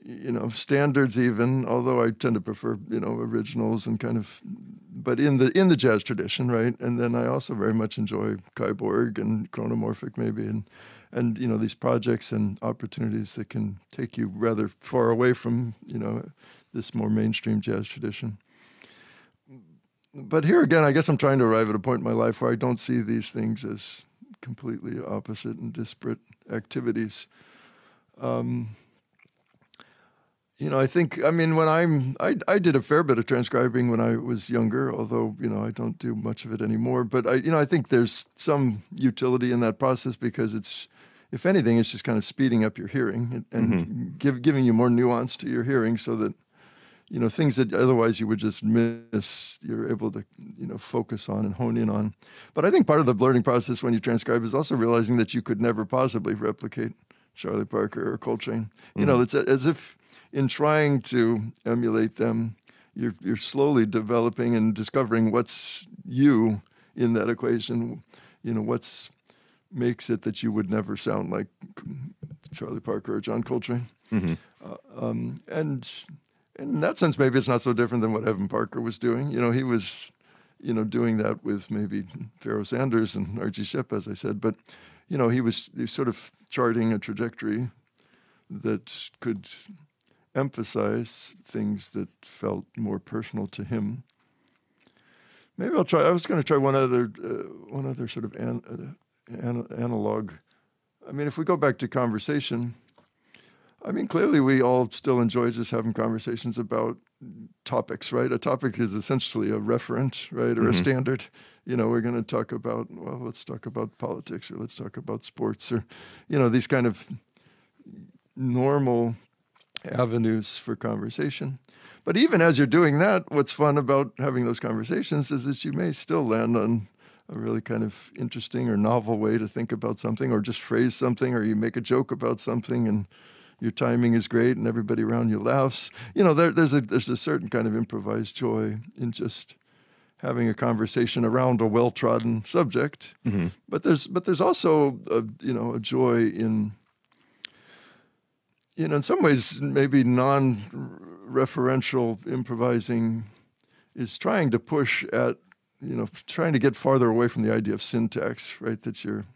you know standards even although i tend to prefer you know originals and kind of but in the in the jazz tradition right? And then i also very much enjoy KaiBorg and Kronomorphic maybe and and you know these projects and opportunities that can take you rather far away from you know this more mainstream jazz tradition. But here again i guess i'm trying to arrive at a point in my life where i don't see these things as completely opposite and disparate activities. Um, you know, I think I mean when I'm I I did a fair bit of transcribing when I was younger, although you know I don't do much of it anymore. But I you know I think there's some utility in that process because it's if anything it's just kind of speeding up your hearing and, mm-hmm. give, giving you more nuance to your hearing so that you know things that otherwise you would just miss you're able to you know focus on and hone in on but i think part of the learning process when you transcribe is also realizing that you could never possibly replicate charlie parker or coltrane you mm-hmm. know it's as if in trying to emulate them, you're, you're slowly developing and discovering what's you in that equation. You know, what's makes it that you would never sound like Charlie Parker or John Coltrane. Mm-hmm. Uh, um, and in that sense, maybe it's not so different than what Evan Parker was doing. You know, he was, you know, doing that with maybe Pharoah Sanders and Archie Shepp, as I said. But, you know, he was, he was sort of charting a trajectory that could emphasize things that felt more personal to him. Maybe I'll try. I was going to try one other, uh, one other sort of an, uh, an, analog. I mean, if we go back to conversation, I mean, clearly we all still enjoy just having conversations about topics, right? A topic is essentially a referent, right, or mm-hmm. a standard. You know, we're going to talk about, well, let's talk about politics or let's talk about sports or, you know, these kind of normal avenues for conversation. But even as you're doing that, what's fun about having those conversations is that you may still land on a really kind of interesting or novel way to think about something or just phrase something or you make a joke about something and your timing is great and everybody around you laughs. You know, there, there's a there's a certain kind of improvised joy in just having a conversation around a well-trodden subject. Mm-hmm. But there's but there's also a, you know a joy in you know, in some ways, maybe non referential improvising is trying to push at, you know, trying to get farther away from the idea of syntax, right? That you're,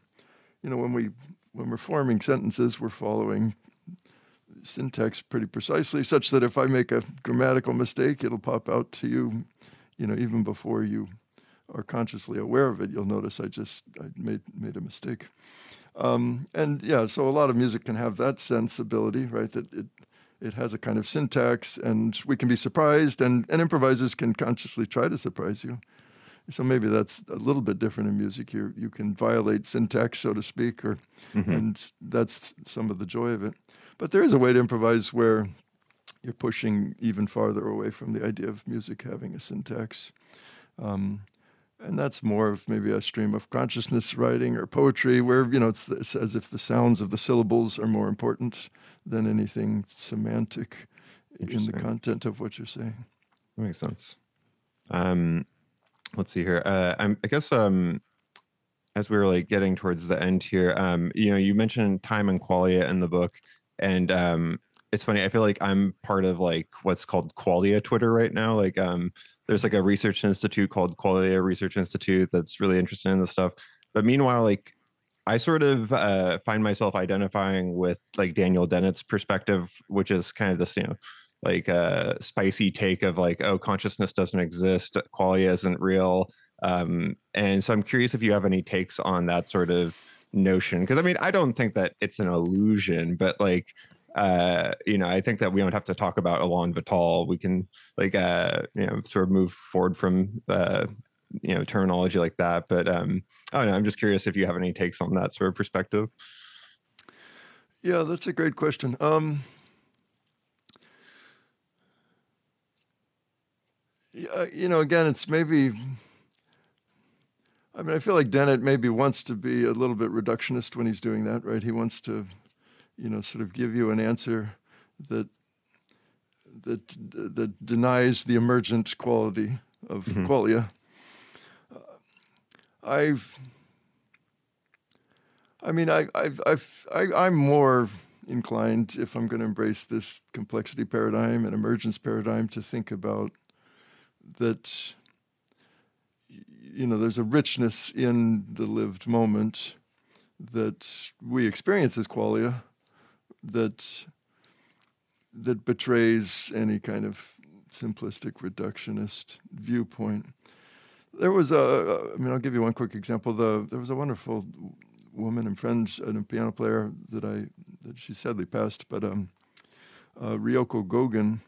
you know, when we when we're forming sentences, we're following syntax pretty precisely, such that if I make a grammatical mistake, it'll pop out to you, you know, even before you are consciously aware of it. You'll notice I just I made made a mistake. Um, and yeah, so a lot of music can have that sensibility, right? That it it has a kind of syntax, and we can be surprised, and, and improvisers can consciously try to surprise you. So maybe that's a little bit different in music. You you can violate syntax, so to speak, or mm-hmm. and that's some of the joy of it. But there is a way to improvise where you're pushing even farther away from the idea of music having a syntax. Um, and that's more of maybe a stream of consciousness writing or poetry where you know it's, it's, as if the sounds of the syllables are more important than anything semantic in the content of what you're saying. That makes sense. Um, let's see here. Uh, i guess um, as we were like getting towards the end here um, you know you mentioned time and qualia in the book and um, it's funny i feel like i'm part of like what's called qualia twitter right now like um there's like a research institute called Qualia Research Institute that's really interested in this stuff. But meanwhile, like I sort of uh, find myself identifying with like Daniel Dennett's perspective, which is kind of this, you know, like a uh, spicy take of like, oh, consciousness doesn't exist, qualia isn't real. Um, and so I'm curious if you have any takes on that sort of notion. Because I mean, I don't think that it's an illusion, but like uh, you know, I think that we don't have to talk about élan vital. We can like uh, you know sort of move forward from uh, you know terminology like that. But um, I don't know. I'm just curious if you have any takes on that sort of perspective. Yeah, that's a great question. Um, you know, again, it's maybe. I mean, I feel like Dennett maybe wants to be a little bit reductionist when he's doing that, right? He wants to you know, sort of give you an answer that that that denies the emergent quality of mm-hmm. qualia. Uh, I've, I mean, I, I've, I've, I, I'm more inclined, if I'm going to embrace this complexity paradigm and emergence paradigm, to think about that. You know, there's a richness in the lived moment that we experience as qualia that that betrays any kind of simplistic reductionist viewpoint. There was a, I mean, I'll give you one quick example. The, there was a wonderful woman and friend and a piano player that I, that she sadly passed, but um, uh, Ryoko Goguen.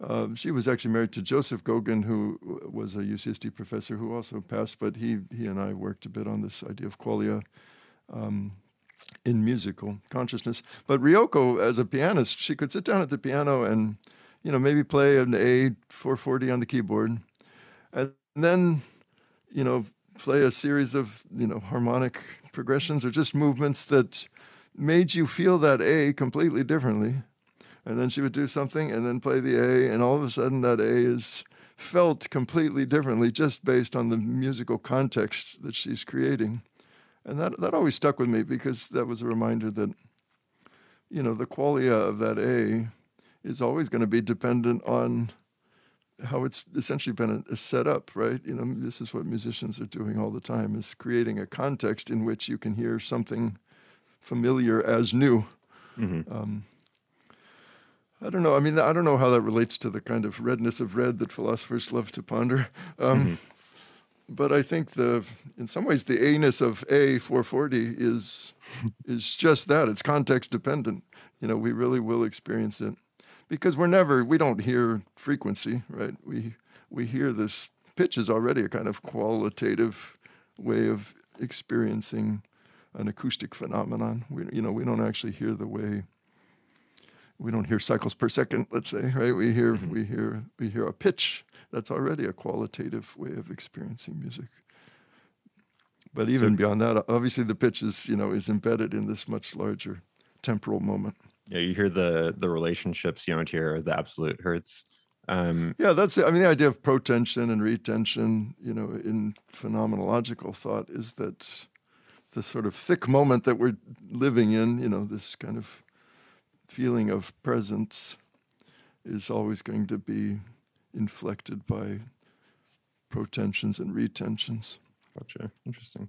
Uh, she was actually married to Joseph Goguen, who was a UCSD professor who also passed, but he, he and I worked a bit on this idea of qualia um, in musical consciousness. But Ryoko, as a pianist, she could sit down at the piano and, you know, maybe play an A 440 on the keyboard, and then, you know, play a series of, you know, harmonic progressions or just movements that made you feel that A completely differently. And then she would do something and then play the A, and all of a sudden that A is felt completely differently just based on the musical context that she's creating. And that, that always stuck with me because that was a reminder that, you know, the qualia of that A is always going to be dependent on how it's essentially been a, a set up, right? You know, this is what musicians are doing all the time is creating a context in which you can hear something familiar as new. Mm-hmm. Um, I don't know. I mean, I don't know how that relates to the kind of redness of red that philosophers love to ponder. Um, mm-hmm but I think the in some ways the a-ness of A 440 is is just that. It's context dependent. You know, we really will experience it because we're never we don't hear frequency, right? We we hear this pitch is already a kind of qualitative way of experiencing an acoustic phenomenon. We you know we don't actually hear the way we don't hear cycles per second. Let's say right. We hear we hear we hear a pitch that's already a qualitative way of experiencing music. But even so, beyond that, obviously the pitch is, you know, is embedded in this much larger temporal moment. Yeah, you hear the the relationships, you don't hear the absolute hertz. Um, yeah, that's. I mean, the idea of protention and retention, you know, in phenomenological thought is that the sort of thick moment that we're living in, you know, this kind of feeling of presence is always going to be inflected by protentions and retentions. Gotcha. Interesting.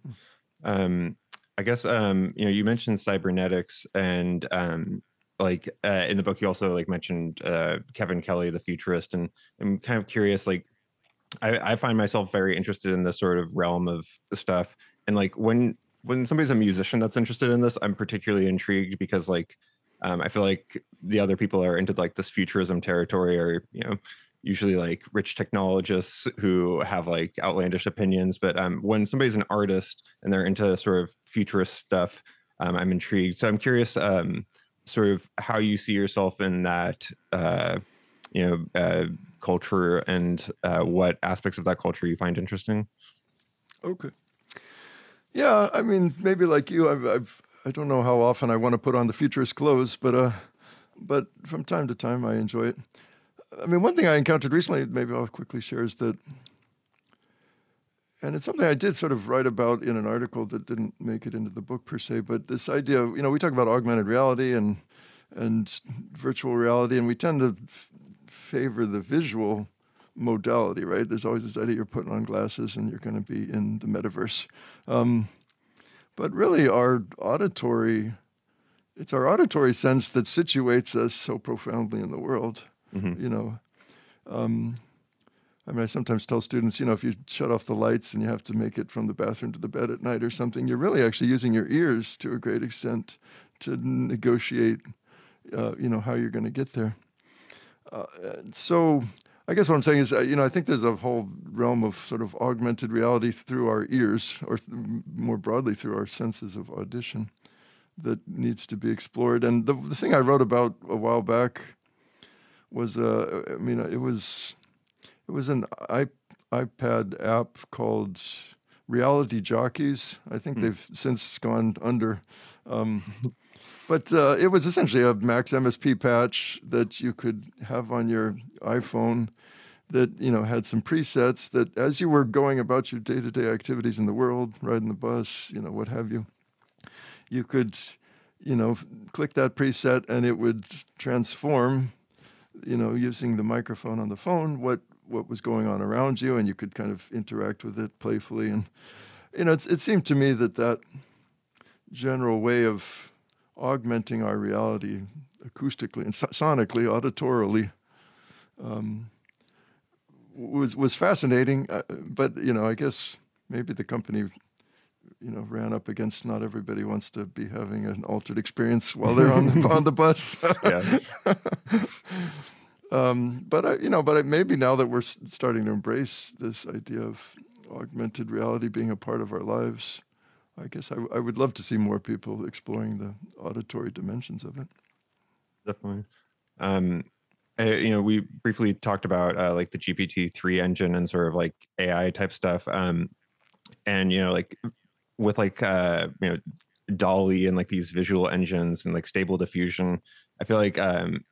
Um, I guess um, you know you mentioned cybernetics and um, like uh, in the book you also like mentioned uh, Kevin Kelly, the futurist, and I'm kind of curious. Like, I, I find myself very interested in this sort of realm of stuff, and like when when somebody's a musician that's interested in this, I'm particularly intrigued because like um, I feel like the other people are into like this futurism territory or you know usually like rich technologists who have like outlandish opinions. But um, when somebody's an artist and they're into sort of futurist stuff, um, I'm intrigued. So I'm curious, um, sort of how you see yourself in that, uh, you know, uh, culture and uh, what aspects of that culture you find interesting. Okay. Yeah, I mean, maybe like you, I've, I've I don't know how often I want to put on the futurist clothes, but uh, but from time to time I enjoy it. I mean, one thing I encountered recently, maybe I'll quickly share, is that, and it's something I did sort of write about in an article that didn't make it into the book per se, but this idea of, you know, we talk about augmented reality and and virtual reality, and we tend to f- favor the visual modality, right? There's always this idea you're putting on glasses and you're going to be in the metaverse. Um, but really, our auditory, it's our auditory sense that situates us so profoundly in the world. Mm-hmm. You know, um, I mean, I sometimes tell students, you know, if you shut off the lights and you have to make it from the bathroom to the bed at night or something, you're really actually using your ears to a great extent to negotiate, uh, you know, how you're going to get there. Uh, so, I guess what I'm saying is, uh, you know, I think there's a whole realm of sort of augmented reality through our ears, or th- more broadly through our senses of audition, that needs to be explored. And the, the thing I wrote about a while back was uh, I mean it was it was an iPad app called Reality Jockeys. I think mm. they've since gone under. Um, but uh, it was essentially a Max MSP patch that you could have on your iPhone that you know had some presets that as you were going about your day-to-day activities in the world, riding the bus, you know, what have you, you could you know, click that preset and it would transform, you know, using the microphone on the phone, what what was going on around you, and you could kind of interact with it playfully. And you know, it seemed to me that that general way of augmenting our reality acoustically and sonically, auditorily, um, was was fascinating. Uh, but you know, I guess maybe the company, you know, ran up against not everybody wants to be having an altered experience while they're on the on the bus. yeah. um, but I, you know, but maybe now that we're starting to embrace this idea of augmented reality being a part of our lives, I guess I, I would love to see more people exploring the auditory dimensions of it. Definitely. Um, uh, you know, we briefly talked about uh, like the GPT three engine and sort of like AI type stuff. Um, and you know, like with like uh, you know, DALL-E and like these visual engines and like stable diffusion, I feel like um,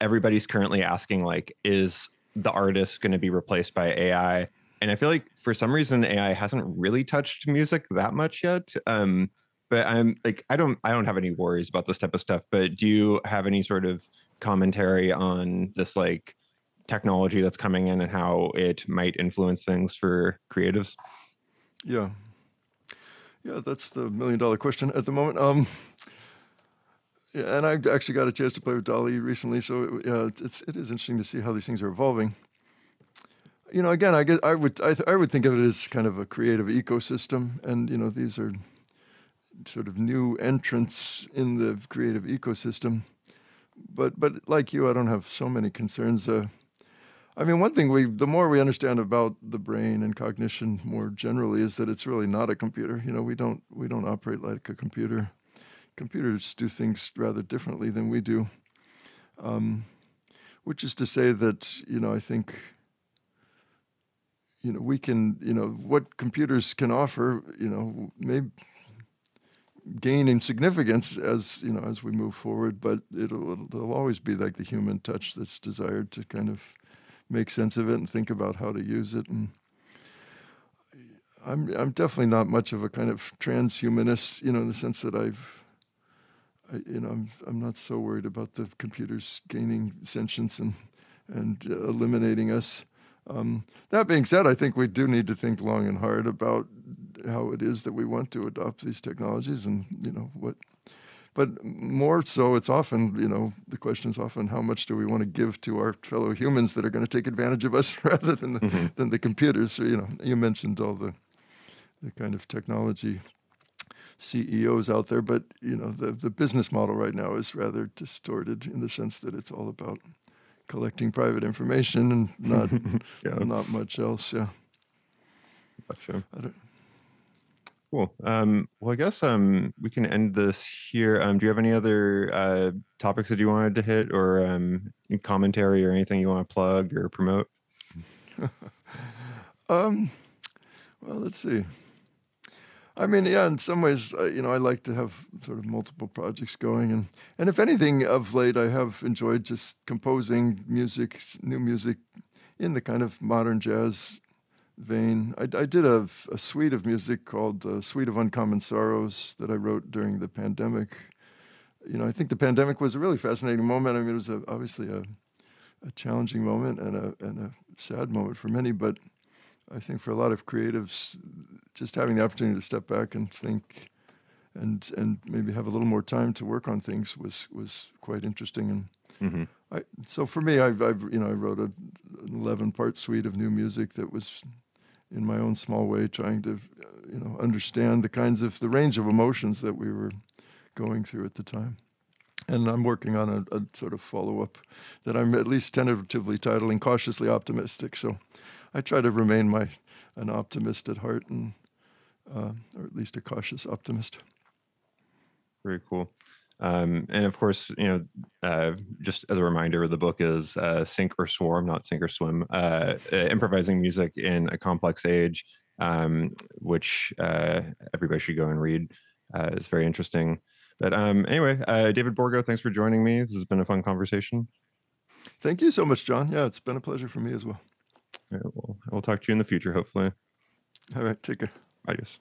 everybody's currently asking like, is the artist going to be replaced by AI? And I feel like for some reason AI hasn't really touched music that much yet. Um, but I'm like, I don't, I don't have any worries about this type of stuff. But do you have any sort of commentary on this like technology that's coming in and how it might influence things for creatives? Yeah. Yeah, that's the million dollar question at the moment. Um, yeah, and I actually got a chance to play with DALL-E recently, so yeah, it's it is interesting to see how these things are evolving. You know, again, I guess I would I, th- I would think of it as kind of a creative ecosystem, and you know, these are sort of new entrants in the creative ecosystem but but like you, I don't have so many concerns. Uh, I mean, one thing we the more we understand about the brain and cognition more generally is that it's really not a computer. You know, we don't we don't operate like a computer. Computers do things rather differently than we do. Um, which is to say that you know I think you know we can you know what computers can offer you know may gain in significance as you know as we move forward. But it'll, it'll there'll always be like the human touch that's desired to kind of make sense of it and think about how to use it. And I'm I'm definitely not much of a kind of transhumanist, you know, in the sense that I've. I, you know, I'm I'm not so worried about the computers gaining sentience and and uh, eliminating us. Um, that being said, I think we do need to think long and hard about how it is that we want to adopt these technologies and you know what but more so it's often you know the question is often how much do we want to give to our fellow humans that are going to take advantage of us rather than the, mm-hmm. than the computers so, you know you mentioned all the the kind of technology CEOs out there but you know the the business model right now is rather distorted in the sense that it's all about collecting private information and not yeah. not much else yeah gotcha. Cool. Um, well, I guess um, we can end this here. Um, do you have any other uh, topics that you wanted to hit, or um, commentary, or anything you want to plug or promote? um, well, let's see. I mean, yeah, in some ways, uh, you know, I like to have sort of multiple projects going, and and if anything, of late, I have enjoyed just composing music, new music, in the kind of modern jazz vein. I, I did a, a, suite of music called uh, Suite of Uncommon Sorrows that I wrote during the pandemic. You know, I think the pandemic was a really fascinating moment. I mean, it was a, obviously a, a challenging moment and a, and a sad moment for many, but I think for a lot of creatives, just having the opportunity to step back and think and and maybe have a little more time to work on things was was quite interesting and mm-hmm. I, so for me I've, I've you know I wrote a, an 11 part suite of new music that was in my own small way, trying to, you know, understand the kinds of the range of emotions that we were going through at the time. And I'm working on a, a sort of follow up that I'm at least tentatively titling "Cautiously Optimistic." So I try to remain my an optimist at heart, and uh, or at least a cautious optimist. Very cool. Um, and of course, you know, uh, just as a reminder, the book is uh, Sync or Swarm, not Sink or Swim, uh, uh improvising music in a complex age, um, which uh, everybody should go and read. Uh, it's very interesting. But um, anyway, David Borgo, thanks for joining me. This has been a fun conversation. Thank you so much, John. Yeah, it's been a pleasure for me as well. All right, well, I will talk to you in the future, hopefully. All right, take care. Adios.